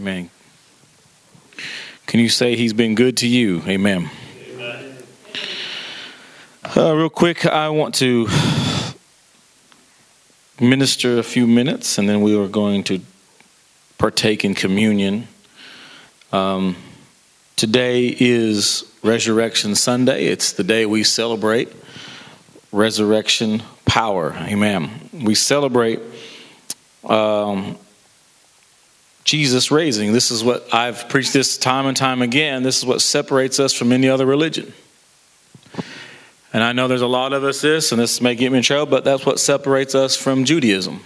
Amen. Can you say he's been good to you? Amen. Uh, real quick, I want to minister a few minutes and then we are going to partake in communion. Um, today is Resurrection Sunday. It's the day we celebrate resurrection power. Amen. We celebrate um, Jesus raising. This is what I've preached this time and time again. This is what separates us from any other religion. And I know there's a lot of us this, and this may get me in trouble, but that's what separates us from Judaism.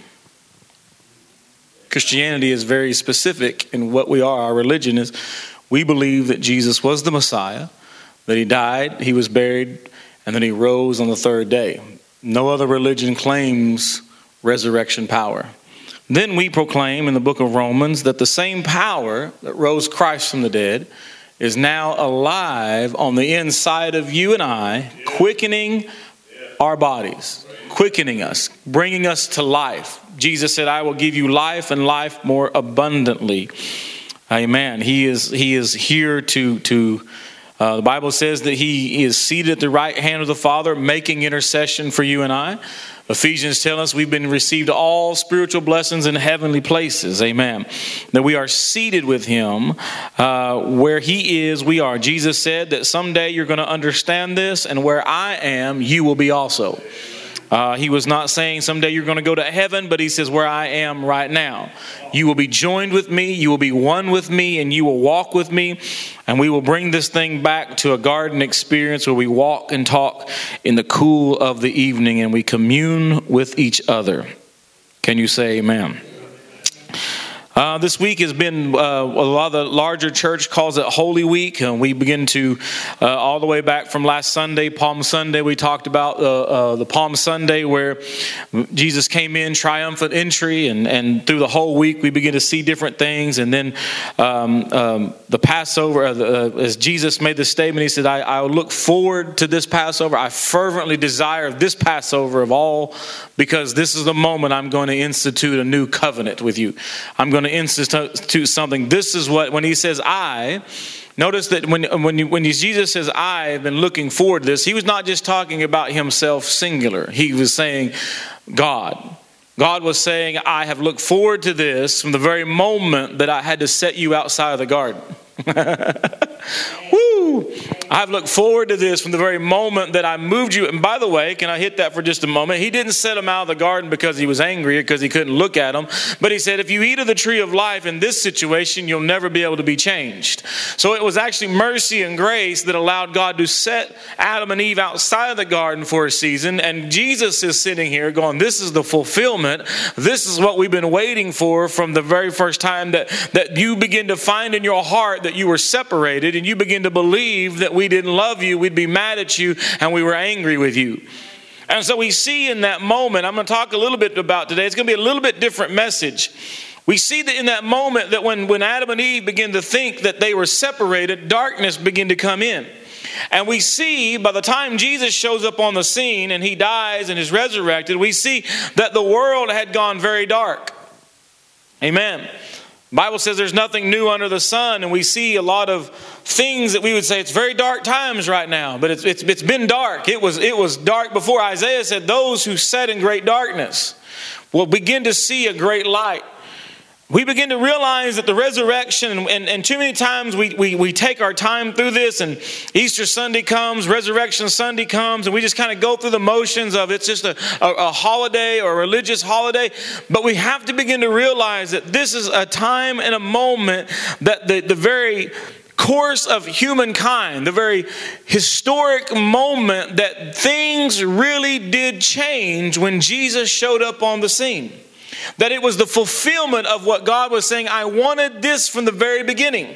Christianity is very specific in what we are. Our religion is we believe that Jesus was the Messiah, that he died, he was buried, and then he rose on the third day. No other religion claims resurrection power. Then we proclaim in the book of Romans that the same power that rose Christ from the dead is now alive on the inside of you and I, quickening our bodies, quickening us, bringing us to life. Jesus said, I will give you life and life more abundantly. Amen. He is, he is here to, to uh, the Bible says that he is seated at the right hand of the Father, making intercession for you and I. Ephesians tell us we've been received all spiritual blessings in heavenly places. Amen. That we are seated with him uh, where he is, we are. Jesus said that someday you're going to understand this, and where I am, you will be also. Uh, he was not saying someday you're going to go to heaven, but he says, Where I am right now. You will be joined with me, you will be one with me, and you will walk with me. And we will bring this thing back to a garden experience where we walk and talk in the cool of the evening and we commune with each other. Can you say amen? Uh, this week has been uh, a lot of the larger church calls it Holy Week, and we begin to uh, all the way back from last Sunday, Palm Sunday. We talked about uh, uh, the Palm Sunday where Jesus came in triumphant entry, and, and through the whole week we begin to see different things. And then um, um, the Passover, uh, as Jesus made the statement, he said, I, "I look forward to this Passover. I fervently desire this Passover of all, because this is the moment I'm going to institute a new covenant with you. I'm going to institute something. This is what, when he says I, notice that when, when, when Jesus says I have been looking forward to this, he was not just talking about himself singular. He was saying God. God was saying, I have looked forward to this from the very moment that I had to set you outside of the garden. Woo! I've looked forward to this from the very moment that I moved you. And by the way, can I hit that for just a moment? He didn't set him out of the garden because he was angry or because he couldn't look at him. But he said, if you eat of the tree of life in this situation, you'll never be able to be changed. So it was actually mercy and grace that allowed God to set Adam and Eve outside of the garden for a season. And Jesus is sitting here going, this is the fulfillment. This is what we've been waiting for from the very first time that, that you begin to find in your heart that you were separated and you begin to believe that we didn't love you, we'd be mad at you, and we were angry with you. And so we see in that moment, I'm going to talk a little bit about today, it's going to be a little bit different message. We see that in that moment that when, when Adam and Eve begin to think that they were separated, darkness began to come in. And we see by the time Jesus shows up on the scene and he dies and is resurrected, we see that the world had gone very dark. Amen. Bible says there's nothing new under the sun, and we see a lot of things that we would say it's very dark times right now, but it's, it's, it's been dark. It was, it was dark before. Isaiah said, Those who sat in great darkness will begin to see a great light we begin to realize that the resurrection, and, and, too many times we, we, we take our time through this, and Easter Sunday comes, Resurrection Sunday comes, and we just kind of go through the motions of it's just a, a, a holiday or a religious holiday. But we have to begin to realize that this is a time and a moment that the, the very course of humankind, the very historic moment that things really did change when Jesus showed up on the scene. That it was the fulfillment of what God was saying, I wanted this from the very beginning.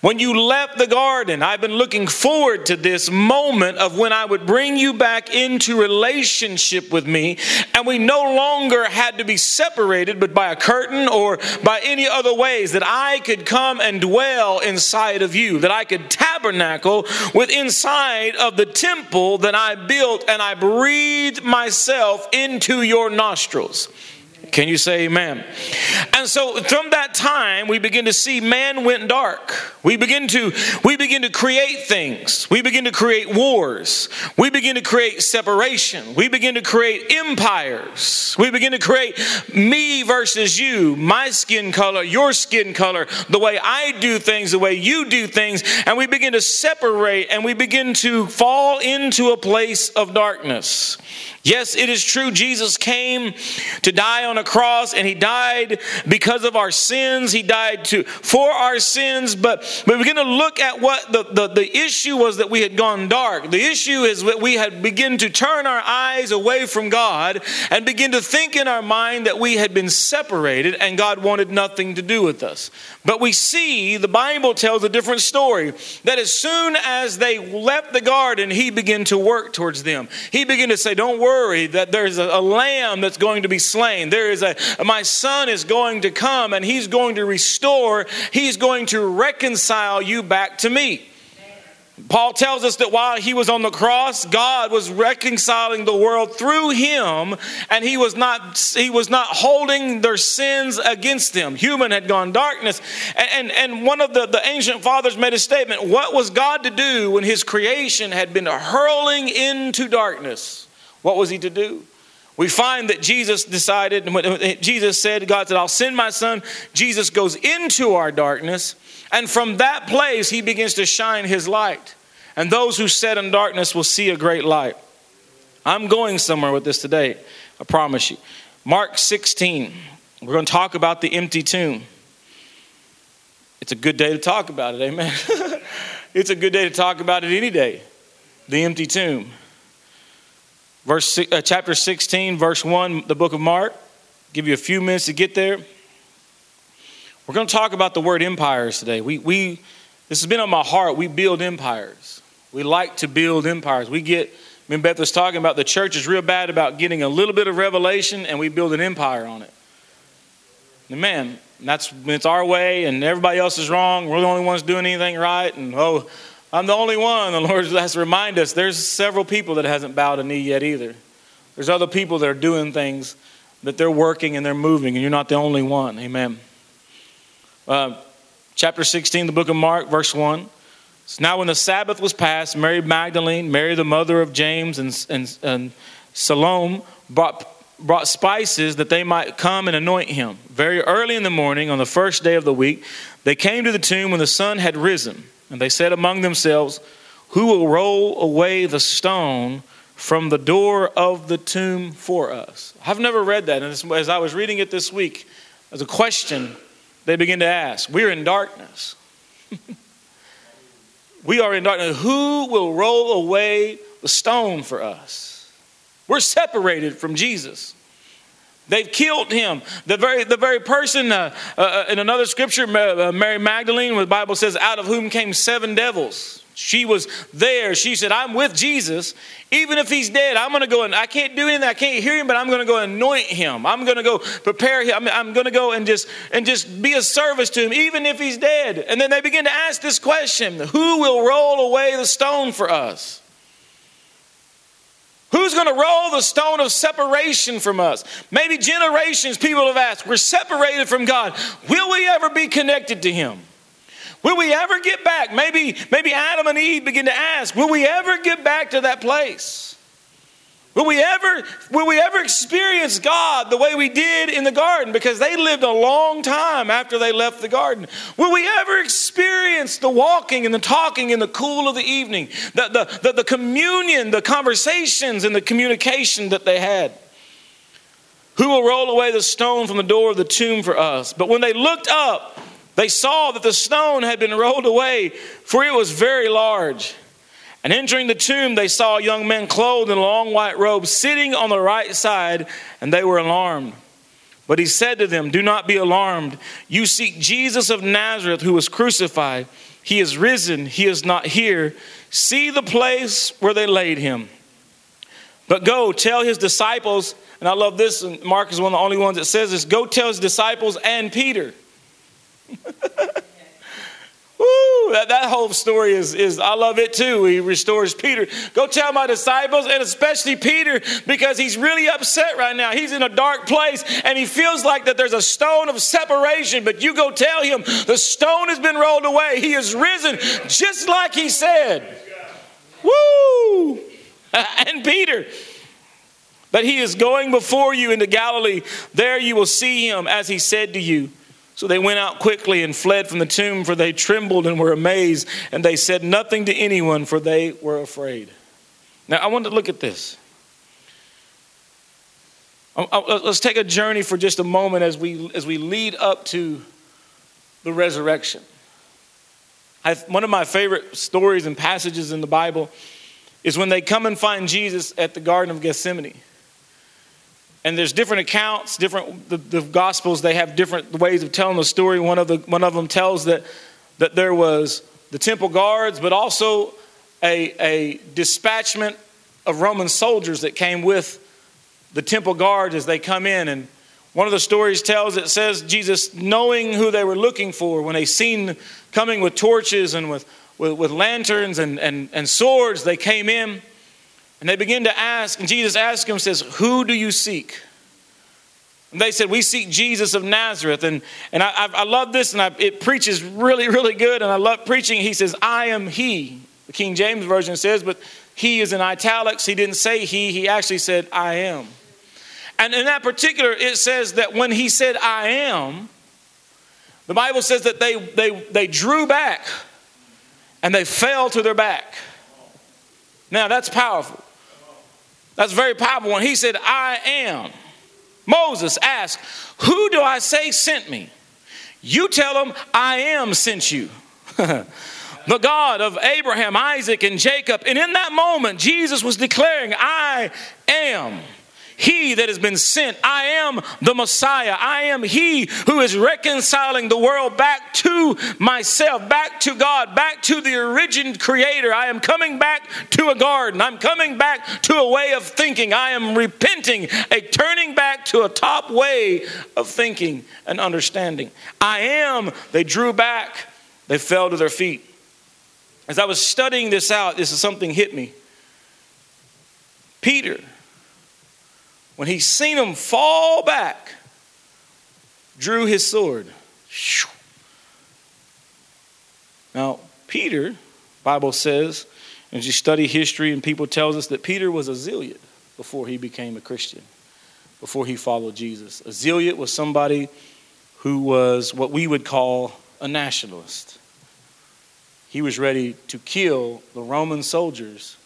When you left the garden, I've been looking forward to this moment of when I would bring you back into relationship with me, and we no longer had to be separated, but by a curtain or by any other ways that I could come and dwell inside of you, that I could tabernacle with inside of the temple that I built, and I breathed myself into your nostrils. Can you say amen? And so from that time, we begin to see man went dark. We begin to we begin to create things. We begin to create wars. We begin to create separation. We begin to create empires. We begin to create me versus you, my skin color, your skin color, the way I do things, the way you do things, and we begin to separate and we begin to fall into a place of darkness. Yes, it is true. Jesus came to die on a cross and he died because of our sins. He died to, for our sins. But, but we're going to look at what the, the, the issue was that we had gone dark. The issue is that we had begun to turn our eyes away from God and begin to think in our mind that we had been separated and God wanted nothing to do with us. But we see the Bible tells a different story that as soon as they left the garden, he began to work towards them. He began to say, Don't worry worry that there's a, lamb that's going to be slain. There is a, my son is going to come and he's going to restore, he's going to reconcile you back to me. Paul tells us that while he was on the cross, God was reconciling the world through him, and he was not he was not holding their sins against them. Human had gone darkness. And, and, and one of the, the ancient fathers made a statement: what was God to do when his creation had been hurling into darkness? What was he to do? We find that Jesus decided, and what uh, Jesus said, God said, I'll send my son. Jesus goes into our darkness, and from that place, he begins to shine his light. And those who sit in darkness will see a great light. I'm going somewhere with this today, I promise you. Mark 16, we're going to talk about the empty tomb. It's a good day to talk about it, amen. it's a good day to talk about it any day. The empty tomb. Verse, uh, chapter 16, verse 1, the book of Mark. Give you a few minutes to get there. We're going to talk about the word empires today. We, we, this has been on my heart. We build empires. We like to build empires. We get, me and Beth was talking about the church is real bad about getting a little bit of revelation and we build an empire on it. And man, that's it's our way and everybody else is wrong. We're the only ones doing anything right. And oh, I'm the only one. The Lord has to remind us there's several people that hasn't bowed a knee yet either. There's other people that are doing things that they're working and they're moving, and you're not the only one. Amen. Uh, chapter 16, the book of Mark, verse 1. So now, when the Sabbath was passed, Mary Magdalene, Mary the mother of James, and, and, and Salome brought, brought spices that they might come and anoint him. Very early in the morning, on the first day of the week, they came to the tomb when the sun had risen. And they said among themselves, Who will roll away the stone from the door of the tomb for us? I've never read that. And as I was reading it this week, as a question they begin to ask, We're in darkness. we are in darkness. Who will roll away the stone for us? We're separated from Jesus. They've killed him. The very, the very person uh, uh, in another scripture, uh, Mary Magdalene, the Bible says, out of whom came seven devils. She was there. She said, I'm with Jesus. Even if he's dead, I'm going to go and I can't do anything. I can't hear him, but I'm going to go anoint him. I'm going to go prepare him. I'm, I'm going to go and just, and just be a service to him, even if he's dead. And then they begin to ask this question Who will roll away the stone for us? Who's going to roll the stone of separation from us? Maybe generations people have asked, we're separated from God. Will we ever be connected to Him? Will we ever get back? Maybe, maybe Adam and Eve begin to ask, will we ever get back to that place? Will we ever will we ever experience God the way we did in the garden because they lived a long time after they left the garden? Will we ever experience the walking and the talking in the cool of the evening, the, the, the, the communion, the conversations and the communication that they had? Who will roll away the stone from the door of the tomb for us? But when they looked up, they saw that the stone had been rolled away, for it was very large. And entering the tomb, they saw young men clothed in long white robes sitting on the right side, and they were alarmed. But he said to them, Do not be alarmed. You seek Jesus of Nazareth who was crucified. He is risen, he is not here. See the place where they laid him. But go tell his disciples, and I love this, and Mark is one of the only ones that says this go tell his disciples and Peter. Woo! that, that whole story is, is, I love it too. He restores Peter. Go tell my disciples, and especially Peter, because he's really upset right now. He's in a dark place, and he feels like that there's a stone of separation, but you go tell him the stone has been rolled away. He is risen, just like he said. Woo! and Peter, but he is going before you into Galilee. There you will see him as he said to you. So they went out quickly and fled from the tomb, for they trembled and were amazed, and they said nothing to anyone, for they were afraid. Now, I want to look at this. Um, uh, let's take a journey for just a moment as we, as we lead up to the resurrection. I've, one of my favorite stories and passages in the Bible is when they come and find Jesus at the Garden of Gethsemane and there's different accounts different the, the, gospels they have different ways of telling the story. One of, the, one of them tells that, that there was the temple guards but also a, a dispatchment of roman soldiers that came with the temple guards as they come in. And one of the stories tells it says jesus knowing who they were looking for when they seen coming with torches and with, with, with lanterns and, and, and swords they came in and they begin to ask, and Jesus asks them, says, Who do you seek? And they said, We seek Jesus of Nazareth. And, and I, I, I love this, and I, it preaches really, really good, and I love preaching. He says, I am He. The King James Version says, but He is in italics. He didn't say He, He actually said, I am. And in that particular, it says that when He said, I am, the Bible says that they, they, they drew back and they fell to their back. Now, that's powerful. That's very powerful. When he said, I am, Moses asked, Who do I say sent me? You tell him, I am sent you. the God of Abraham, Isaac, and Jacob. And in that moment, Jesus was declaring, I am he that has been sent. I am the Messiah. I am He who is reconciling the world back to myself, back to God, back to the origin creator. I am coming back to a garden. I'm coming back to a way of thinking. I am repenting, a turning back to a top way of thinking and understanding. I am, they drew back, they fell to their feet. As I was studying this out, this is something hit me. Peter when he seen them fall back, drew his sword. Now, Peter, Bible says, as you study history and people tells us that Peter was a zealot before he became a Christian, before he followed Jesus. A zealot was somebody who was what we would call a nationalist. He was ready to kill the Roman soldiers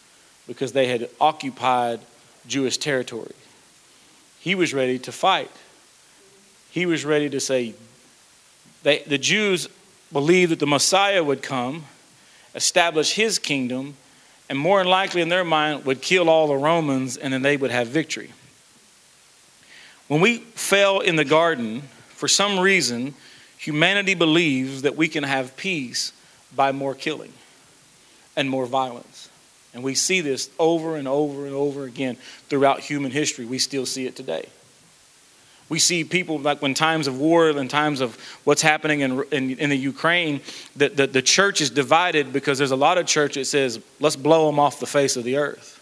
because they had occupied Jewish territory. He was ready to fight. He was ready to say, they, the Jews believed that the Messiah would come, establish his kingdom, and more than likely in their mind would kill all the Romans and then they would have victory. When we fell in the garden, for some reason, humanity believes that we can have peace by more killing and more violence. And we see this over and over and over again throughout human history. We still see it today. We see people like when times of war and times of what's happening in, in, in the Ukraine, that the, the church is divided because there's a lot of church that says, let's blow them off the face of the earth.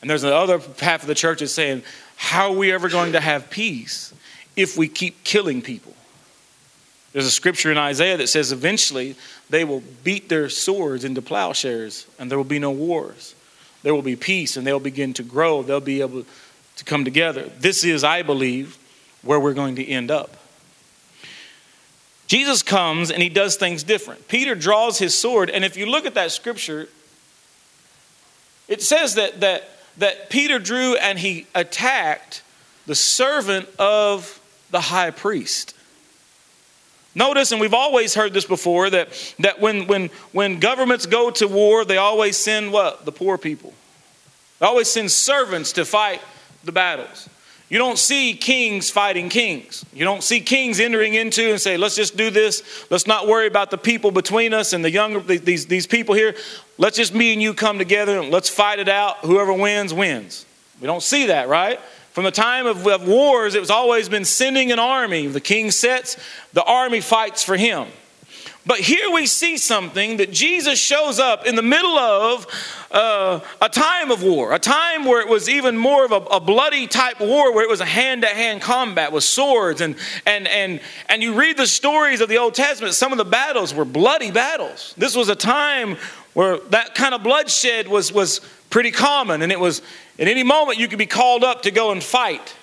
And there's the other half of the church that's saying, how are we ever going to have peace if we keep killing people? There's a scripture in Isaiah that says eventually they will beat their swords into plowshares and there will be no wars. There will be peace and they'll begin to grow. They'll be able to come together. This is, I believe, where we're going to end up. Jesus comes and he does things different. Peter draws his sword, and if you look at that scripture, it says that, that, that Peter drew and he attacked the servant of the high priest. Notice, and we've always heard this before, that, that when, when, when governments go to war, they always send what? The poor people. They always send servants to fight the battles. You don't see kings fighting kings. You don't see kings entering into and say, let's just do this. Let's not worry about the people between us and the younger, these, these people here. Let's just me and you come together and let's fight it out. Whoever wins, wins. We don't see that, right? From the time of, of wars, it was always been sending an army. The king sets, the army fights for him. But here we see something that Jesus shows up in the middle of uh, a time of war, a time where it was even more of a, a bloody type war, where it was a hand to hand combat with swords. And, and, and, and you read the stories of the Old Testament, some of the battles were bloody battles. This was a time where that kind of bloodshed was, was pretty common, and it was at any moment you could be called up to go and fight.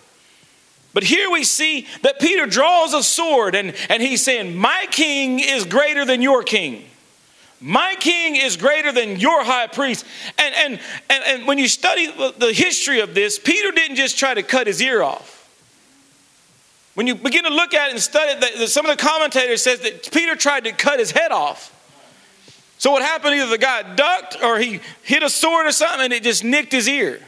But here we see that Peter draws a sword and, and he's saying, My king is greater than your king. My king is greater than your high priest. And, and, and, and when you study the history of this, Peter didn't just try to cut his ear off. When you begin to look at it and study it, some of the commentators says that Peter tried to cut his head off. So what happened, either the guy ducked or he hit a sword or something and it just nicked his ear.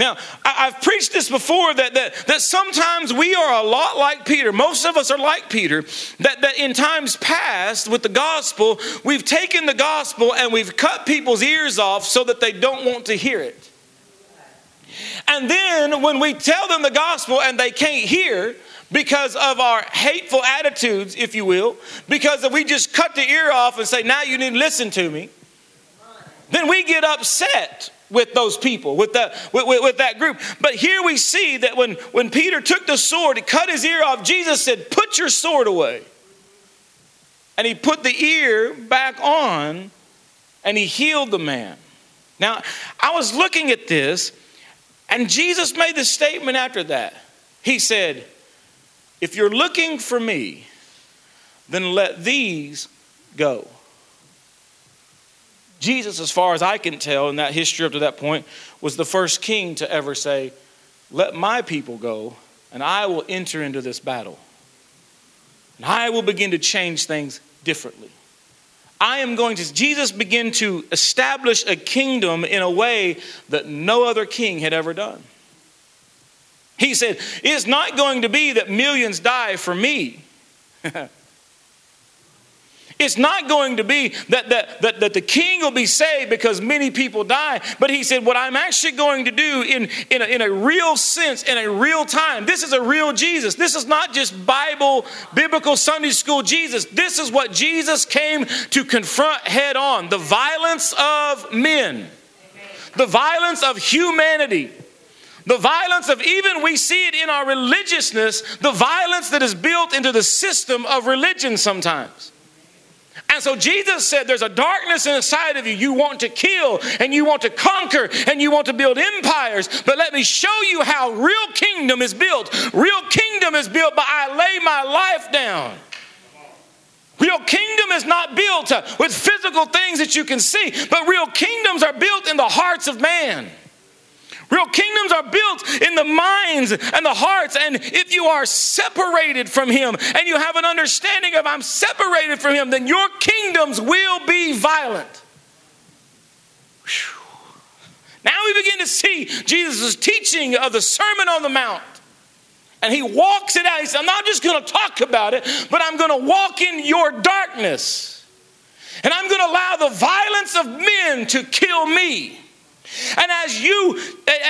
Now, I've preached this before that, that, that sometimes we are a lot like Peter. Most of us are like Peter. That, that in times past, with the gospel, we've taken the gospel and we've cut people's ears off so that they don't want to hear it. And then when we tell them the gospel and they can't hear, because of our hateful attitudes, if you will, because if we just cut the ear off and say, now you need to listen to me, then we get upset with those people, with, the, with, with, with, that group. But here we see that when, when Peter took the sword to cut his ear off, Jesus said, Put your sword away. And he put the ear back on and he healed the man. Now, I was looking at this, and Jesus made the statement after that. He said, If you're looking for me, then let these go. Jesus, as far as I can tell in that history up to that point, was the first king to ever say, Let my people go, and I will enter into this battle. And I will begin to change things differently. I am going to, Jesus began to establish a kingdom in a way that no other king had ever done. He said, It's not going to be that millions die for me. It's not going to be that, that, that, that the king will be saved because many people die. But he said, What I'm actually going to do in, in, a, in a real sense, in a real time, this is a real Jesus. This is not just Bible, biblical Sunday school Jesus. This is what Jesus came to confront head on the violence of men, the violence of humanity. The violence of even we see it in our religiousness, the violence that is built into the system of religion sometimes. And so Jesus said, There's a darkness inside of you. You want to kill and you want to conquer and you want to build empires. But let me show you how real kingdom is built. Real kingdom is built by I lay my life down. Real kingdom is not built uh, with physical things that you can see, but real kingdoms are built in the hearts of man. Real kingdoms are built in the minds and the hearts. And if you are separated from Him and you have an understanding of I'm separated from Him, then your kingdoms will be violent. Whew. Now we begin to see Jesus' teaching of the Sermon on the Mount. And he walks it out. He says, I'm not just going to talk about it, but I'm going to walk in your darkness. And I'm going to allow the violence of men to kill me. And as you,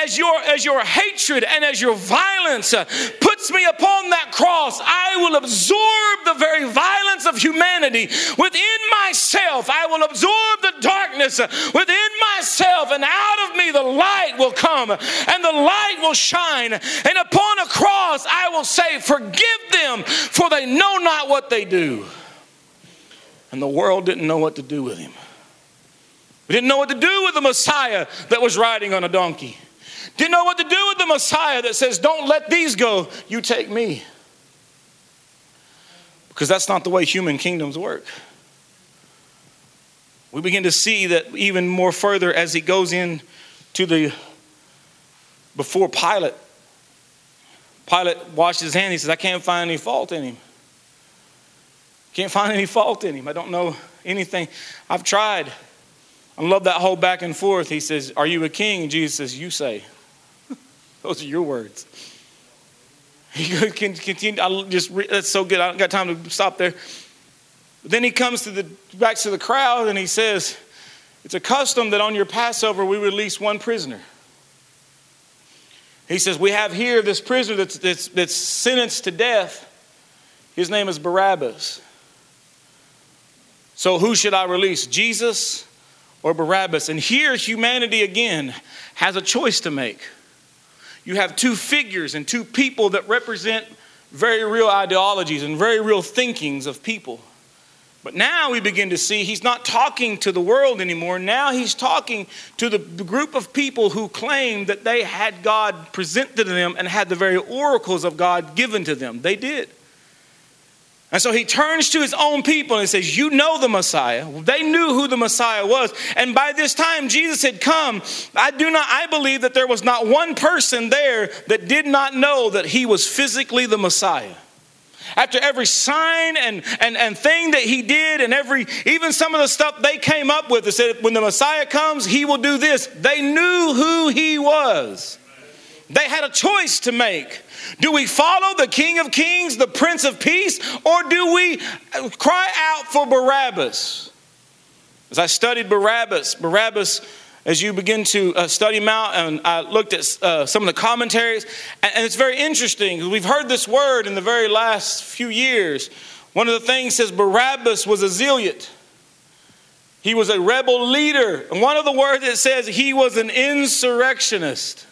as your, as your hatred and as your violence uh, puts me upon that cross, I will absorb the very violence of humanity within myself. I will absorb the darkness uh, within myself, and out of me the light will come, and the light will shine. And upon a cross, I will say, Forgive them, for they know not what they do. And the world didn't know what to do with him. We didn't know what to do with the Messiah that was riding on a donkey. Didn't know what to do with the Messiah that says, Don't let these go, you take me. Because that's not the way human kingdoms work. We begin to see that even more further as he goes in to the before Pilate. Pilate washes his hand. He says, I can't find any fault in him. Can't find any fault in him. I don't know anything. I've tried. I love that whole back and forth. He says, Are you a king? Jesus says, You say. Those are your words. He can continue. I just that's so good. I don't got time to stop there. But then he comes to the back to the crowd and he says, "It's a custom that on your Passover we release one prisoner." He says, "We have here this prisoner that's, that's, that's sentenced to death. His name is Barabbas." So who should I release, Jesus or Barabbas? And here, humanity again has a choice to make. You have two figures and two people that represent very real ideologies and very real thinkings of people. But now we begin to see he's not talking to the world anymore. Now he's talking to the group of people who claim that they had God presented to them and had the very oracles of God given to them. They did. And so he turns to his own people and says, You know the Messiah. They knew who the Messiah was. And by this time, Jesus had come. I do not, I believe that there was not one person there that did not know that he was physically the Messiah. After every sign and, and, and thing that he did, and every even some of the stuff they came up with, they said, when the Messiah comes, he will do this. They knew who he was. They had a choice to make. Do we follow the King of Kings, the Prince of Peace, or do we cry out for Barabbas? As I studied Barabbas, Barabbas, as you begin to uh, study him out, and I looked at uh, some of the commentaries, and, and it's very interesting. We've heard this word in the very last few years. One of the things says Barabbas was a zealot. He was a rebel leader. And one of the words it says he was an insurrectionist.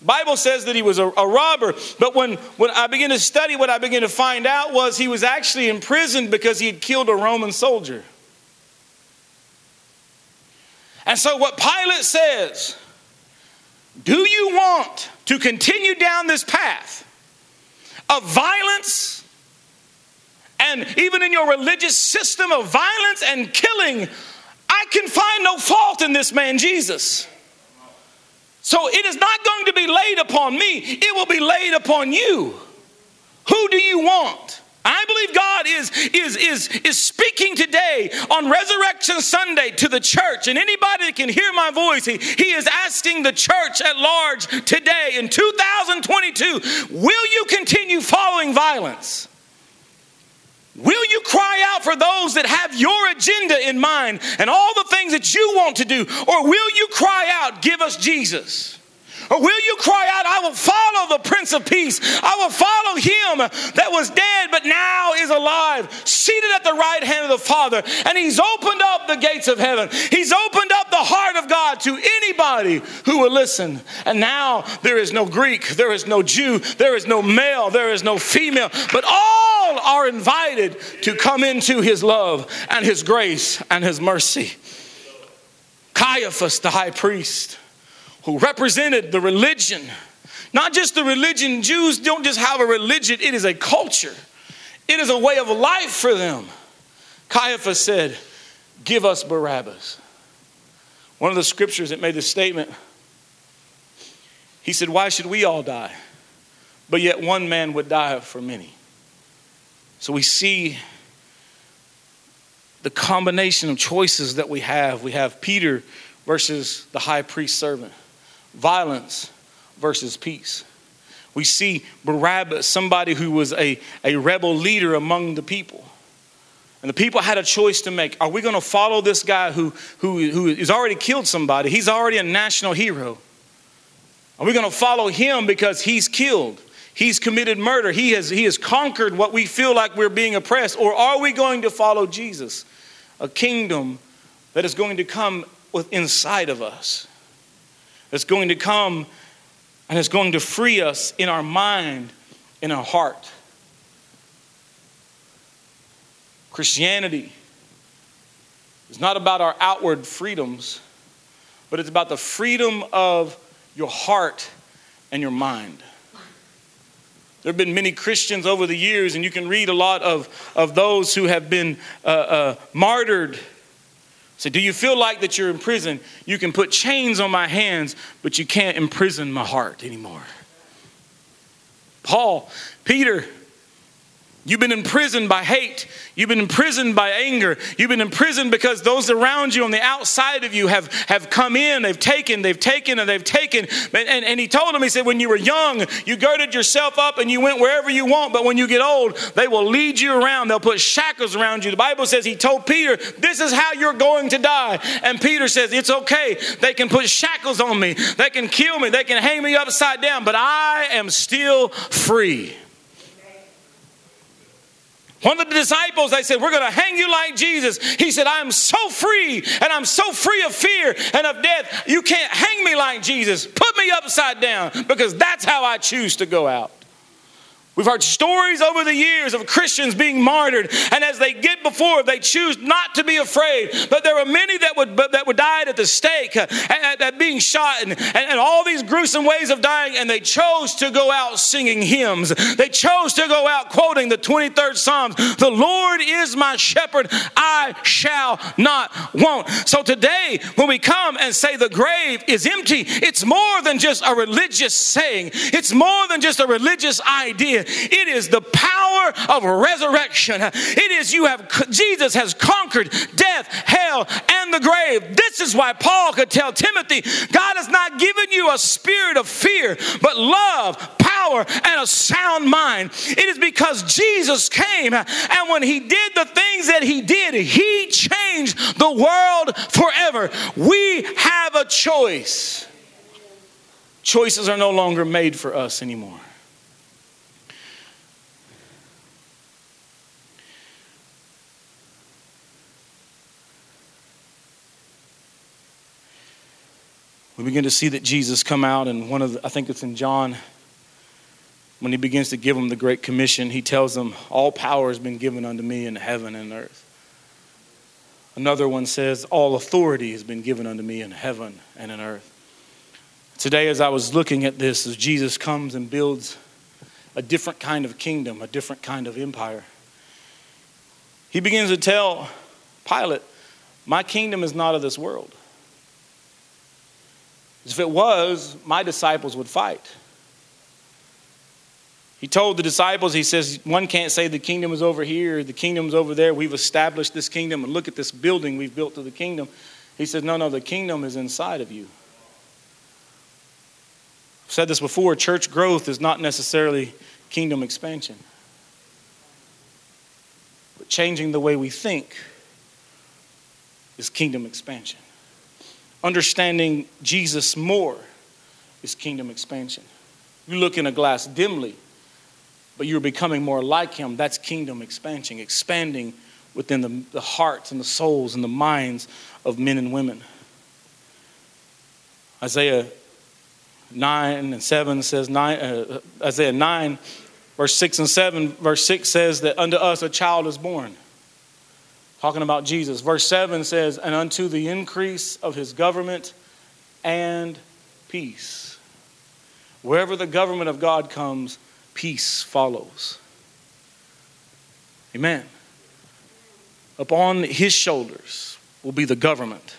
Bible says that he was a, a, robber, but when, when I began to study, what I began to find out was he was actually imprisoned because he had killed a Roman soldier. And so, what Pilate says, do you want to continue down this path of violence and even in your religious system of violence and killing? I can find no fault in this man, Jesus. So it is not going to be laid upon me, it will be laid upon you. Who do you want? I believe God is, is, is, is speaking today on Resurrection Sunday to the church, and anybody that can hear my voice, he, he is asking the church at large today in 2022 will you continue following violence? Will you cry out for those that have your agenda in mind and all the things that you want to do? Or will you cry out, give us Jesus? Or will you cry out, I will follow the Prince of Peace? I will follow him that was dead but now is alive, seated at the right hand of the Father. And he's opened up the gates of heaven. He's opened up the heart of God to anybody who will listen. And now there is no Greek, there is no Jew, there is no male, there is no female, but all are invited to come into his love and his grace and his mercy. Caiaphas, the high priest, who represented the religion. Not just the religion, Jews don't just have a religion, it is a culture, it is a way of life for them. Caiaphas said, Give us Barabbas. One of the scriptures that made this statement, he said, Why should we all die? But yet one man would die for many. So we see the combination of choices that we have. We have Peter versus the high priest servant violence versus peace. We see Barabbas, somebody who was a, a rebel leader among the people. And the people had a choice to make. Are we going to follow this guy who, who, who has already killed somebody? He's already a national hero. Are we going to follow him because he's killed? He's committed murder. He has, he has conquered what we feel like we're being oppressed. Or are we going to follow Jesus, a kingdom that is going to come with inside of us? That's going to come and is going to free us in our mind, in our heart. Christianity is not about our outward freedoms, but it's about the freedom of your heart and your mind. There have been many Christians over the years, and you can read a lot of, of those who have been uh, uh, martyred so, do you feel like that you're in prison? You can put chains on my hands, but you can't imprison my heart anymore. Paul, Peter, You've been imprisoned by hate. You've been imprisoned by anger. You've been imprisoned because those around you on the outside of you have, have come in, they've taken, they've taken, and they've taken. And, and, and he told him, he said, when you were young, you girded yourself up and you went wherever you want, but when you get old, they will lead you around. They'll put shackles around you. The Bible says he told Peter, this is how you're going to die. And Peter says, it's okay. They can put shackles on me. They can kill me. They can hang me upside down, but I am still free. One of the disciples, they said, We're going to hang you like Jesus. He said, I'm so free and I'm so free of fear and of death. You can't hang me like Jesus. Put me upside down because that's how I choose to go out. We've heard stories over the years of Christians being martyred, and as they get before, they choose not to be afraid. But there were many that would that would die at the stake, uh, at, at being shot, and, and, and all these gruesome ways of dying, and they chose to go out singing hymns. They chose to go out quoting the 23rd Psalms The Lord is my shepherd, I shall not want. So today, when we come and say the grave is empty, it's more than just a religious saying, it's more than just a religious idea. It is the power of resurrection. It is you have, Jesus has conquered death, hell, and the grave. This is why Paul could tell Timothy, God has not given you a spirit of fear, but love, power, and a sound mind. It is because Jesus came, and when he did the things that he did, he changed the world forever. We have a choice. Choices are no longer made for us anymore. We begin to see that Jesus come out and one of the, I think it's in John when he begins to give them the great commission he tells them all power has been given unto me in heaven and earth. Another one says all authority has been given unto me in heaven and in earth. Today as I was looking at this as Jesus comes and builds a different kind of kingdom a different kind of empire he begins to tell Pilate my kingdom is not of this world if it was, my disciples would fight. He told the disciples, he says, one can't say the kingdom is over here, the kingdom's over there. We've established this kingdom, and look at this building we've built to the kingdom. He says, no, no, the kingdom is inside of you. I've said this before church growth is not necessarily kingdom expansion, but changing the way we think is kingdom expansion. Understanding Jesus more is kingdom expansion. You look in a glass dimly, but you're becoming more like him. That's kingdom expansion, expanding within the, the hearts and the souls and the minds of men and women. Isaiah 9 and 7 says, nine, uh, Isaiah 9, verse 6 and 7, verse 6 says that unto us a child is born talking about Jesus. Verse 7 says, And unto the increase of his government and peace. Wherever the government of God comes, peace follows. Amen. Upon his shoulders will be the government,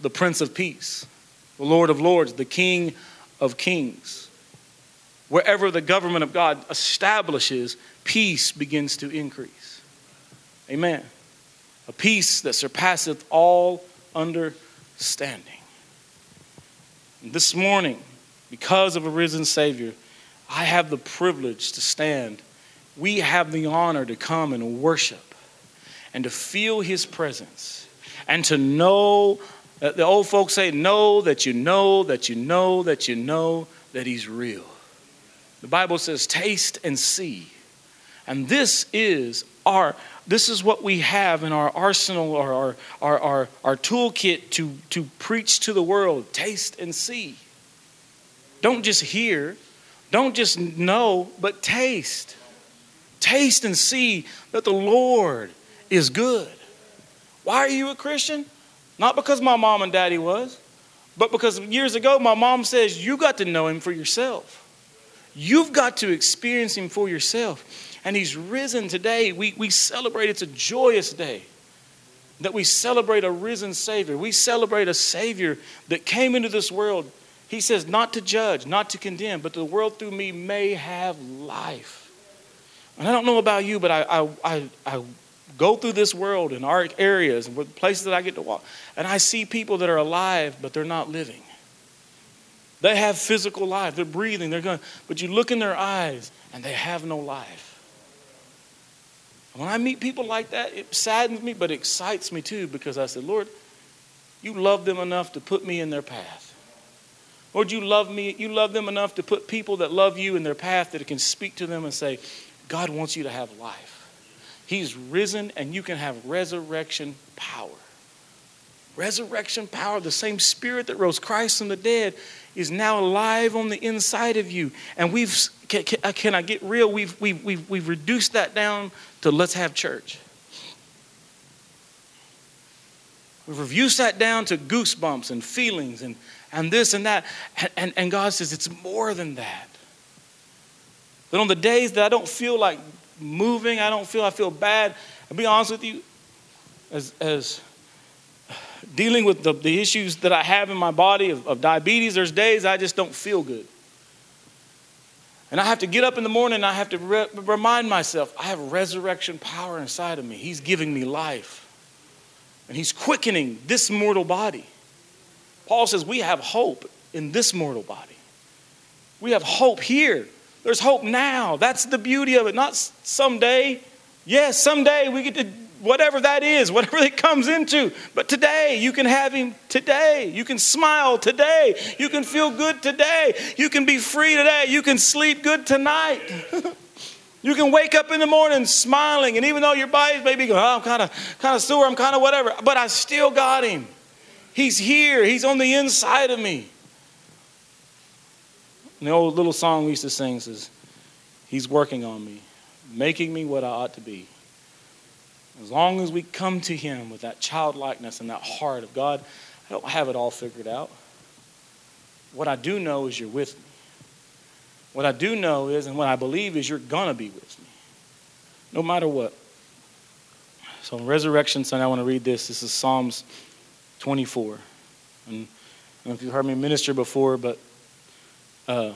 the Prince of Peace, the Lord of Lords, the King of Kings. Wherever the government of God establishes, peace begins to increase. Amen. A peace that surpasseth all understanding. And this morning, because of a risen Savior, I have the privilege to stand. We have the honor to come and worship and to feel His presence and to know. The old folks say, know that you know that you know that you know that He's real. The Bible says, taste and see. And this is our this is what we have in our arsenal or our, our, our, our toolkit to, to preach to the world. Taste and see. Don't just hear, don't just know, but taste. Taste and see that the Lord is good. Why are you a Christian? Not because my mom and daddy was, but because years ago my mom says you got to know him for yourself. You've got to experience him for yourself and he's risen today. We, we celebrate, it's a joyous day that we celebrate a risen Savior. We celebrate a Savior that came into this world. He says, not to judge, not to condemn, but the world through me may have life. And I don't know about you, but I, I, I, I go through this world in our areas and places that I get to walk, and I see people that are alive, but they're not living. They have physical life, they're breathing, they're going, but you look in their eyes and they have no life. When I meet people like that, it saddens me, but excites me too because I said, Lord, you love them enough to put me in their path. Lord, you love me, you love them enough to put people that love you in their path that can speak to them and say, God wants you to have life. He's risen, and you can have resurrection power. Resurrection power, the same spirit that rose Christ from the dead, is now alive on the inside of you. And we've, can, uh, can I get real? We've, we've, we've, we've reduced that down to let's have church. We've reduced that down to goosebumps and feelings and, and this and that. And, and, and God says it's more than that. But on the days that I don't feel like moving, I don't feel, I feel bad, I'll be honest with you, as, as dealing with the, the issues that I have in my body of, of diabetes, there's days I just don't feel good. And I have to get up in the morning and I have to re- remind myself I have resurrection power inside of me. He's giving me life. And He's quickening this mortal body. Paul says we have hope in this mortal body. We have hope here. There's hope now. That's the beauty of it. Not someday. Yes, someday we get to whatever that is, whatever it comes into. But today, you can have Him today. You can smile today. You can feel good today. You can be free today. You can sleep good tonight. you can wake up in the morning smiling, and even though your body's maybe going, oh, I'm kind of kind of sore, I'm kind of whatever, but I still got Him. He's here. He's on the inside of me. And the old little song we used to sing says, He's working on me, making me what I ought to be. As long as we come to Him with that childlikeness and that heart of God, I don't have it all figured out. What I do know is you're with me. What I do know is, and what I believe is, you're going to be with me, no matter what. So, on Resurrection Sunday, I want to read this. This is Psalms 24. And I don't know if you've heard me minister before, but uh,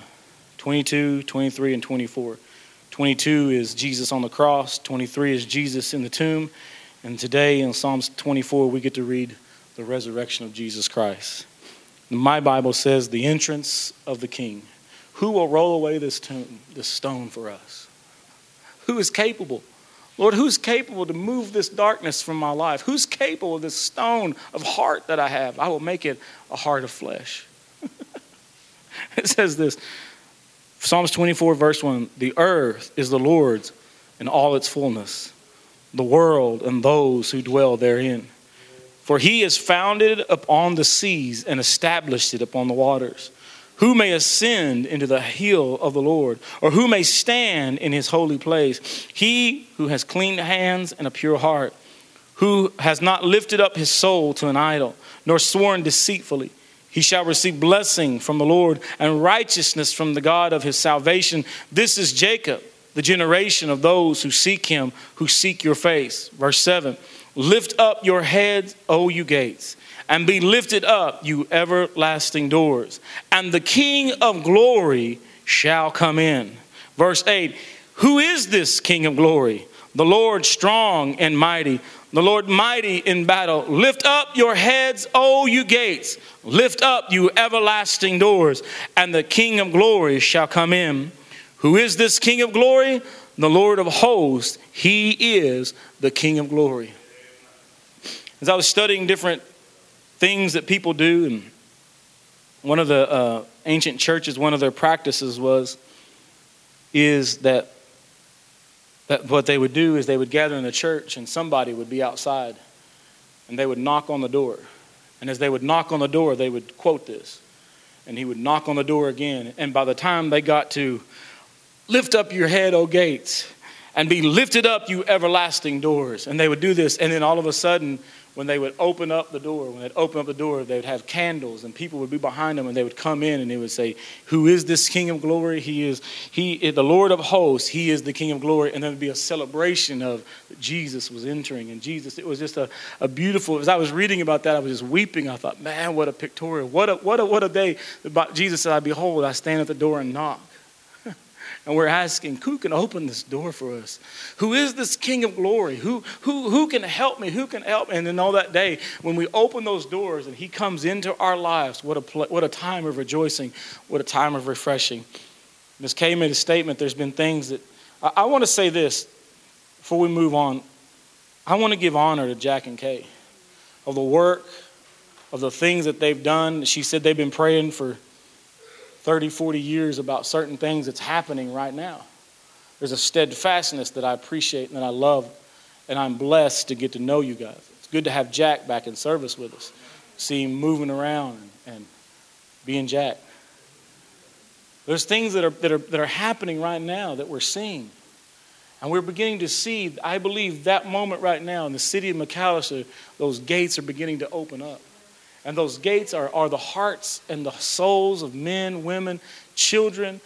22, 23, and 24. 22 is Jesus on the cross, 23 is Jesus in the tomb, and today in Psalms 24 we get to read the resurrection of Jesus Christ. My Bible says the entrance of the King. Who will roll away this tomb, this stone for us? Who is capable? Lord, who's capable to move this darkness from my life? Who's capable of this stone of heart that I have? I will make it a heart of flesh. it says this Psalms 24, verse 1 The earth is the Lord's in all its fullness, the world and those who dwell therein. For he has founded upon the seas and established it upon the waters. Who may ascend into the hill of the Lord, or who may stand in his holy place? He who has clean hands and a pure heart, who has not lifted up his soul to an idol, nor sworn deceitfully he shall receive blessing from the Lord and righteousness from the God of his salvation. This is Jacob, the generation of those who seek him, who seek your face. Verse 7 Lift up your heads, O you gates, and be lifted up, you everlasting doors, and the King of glory shall come in. Verse 8 Who is this King of glory? The Lord strong and mighty the Lord mighty in battle. Lift up your heads, O you gates. Lift up, you everlasting doors, and the King of glory shall come in. Who is this King of glory? The Lord of hosts. He is the King of glory. As I was studying different things that people do, and one of the uh, ancient churches, one of their practices was, is that that what they would do is they would gather in the church and somebody would be outside and they would knock on the door. And as they would knock on the door, they would quote this. And he would knock on the door again. And by the time they got to lift up your head, O gates, and be lifted up, you everlasting doors. And they would do this. And then all of a sudden, when they would open up the door, when they'd open up the door, they would have candles and people would be behind them and they would come in and they would say, Who is this King of glory? He is, he is the Lord of hosts. He is the King of glory. And there would be a celebration of Jesus was entering. And Jesus, it was just a, a beautiful, as I was reading about that, I was just weeping. I thought, man, what a pictorial. What a, what a, what a day. Jesus said, I behold, I stand at the door and knock. And we're asking, who can open this door for us? Who is this King of glory? Who, who, who can help me? Who can help me? And then all that day, when we open those doors and He comes into our lives, what a, what a time of rejoicing, what a time of refreshing. Ms. Kay made a statement. There's been things that I, I want to say this before we move on. I want to give honor to Jack and Kay of the work, of the things that they've done. She said they've been praying for 30, 40 years about certain things that's happening right now. There's a steadfastness that I appreciate and that I love. And I'm blessed to get to know you guys. It's good to have Jack back in service with us. See him moving around and, being Jack. There's things that are, that, are, that are happening right now that we're seeing. And we're beginning to see, I believe, that moment right now in the city of McAlester, those gates are beginning to open up. And those gates are, are the hearts and the souls of men, women, children,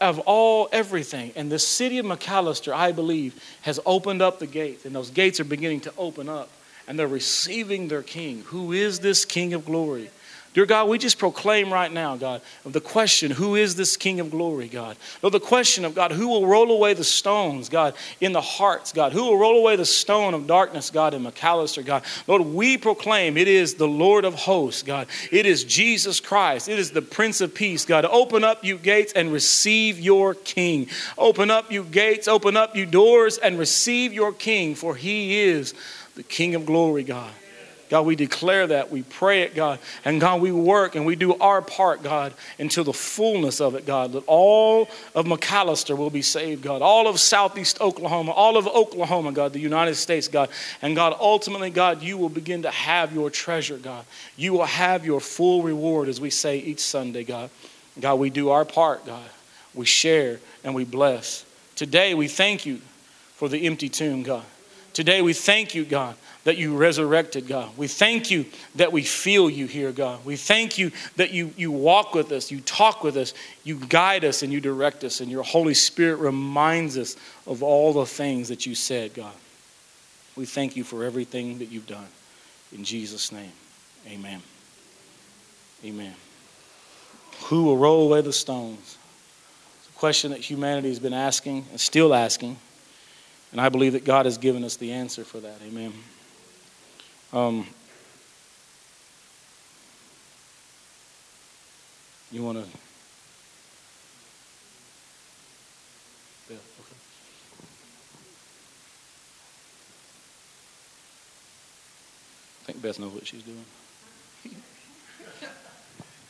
of all everything. And the city of McAlester, I believe, has opened up the gates, and those gates are beginning to open up, and they're receiving their king. Who is this King of glory? Dear God, we just proclaim right now, God, of the question, who is this King of glory, God? Of the question of God, who will roll away the stones, God, in the hearts, God? Who will roll away the stone of darkness, God, in McAlester, God? Lord, we proclaim it is the Lord of hosts, God. It is Jesus Christ. It is the Prince of Peace, God. Open up you gates and receive your King. Open up you gates, open up you doors and receive your King, for he is the King of glory, God. God, we declare that. We pray it, God. And God, we work and we do our part, God, until the fullness of it, God, that all of McAlester will be saved, God. All of Southeast Oklahoma, all of Oklahoma, God, the United States, God. And God, ultimately, God, you will begin to have your treasure, God. You will have your full reward, as we say each Sunday, God. God, we do our part, God. We share and we bless. Today, we thank you for the empty tomb, God. Today, we thank you, God, that you resurrected, God. We thank you that we feel you here, God. We thank you that you, you walk with us, you talk with us, you guide us, and you direct us, and your Holy Spirit reminds us of all the things that you said, God. We thank you for everything that you've done. In Jesus' name, amen. Amen. Who will roll away the stones? It's a question that humanity has been asking and still asking. And I believe that God has given us the answer for that. Amen. Um, you want to? Yeah, okay. I think Beth knows what she's doing.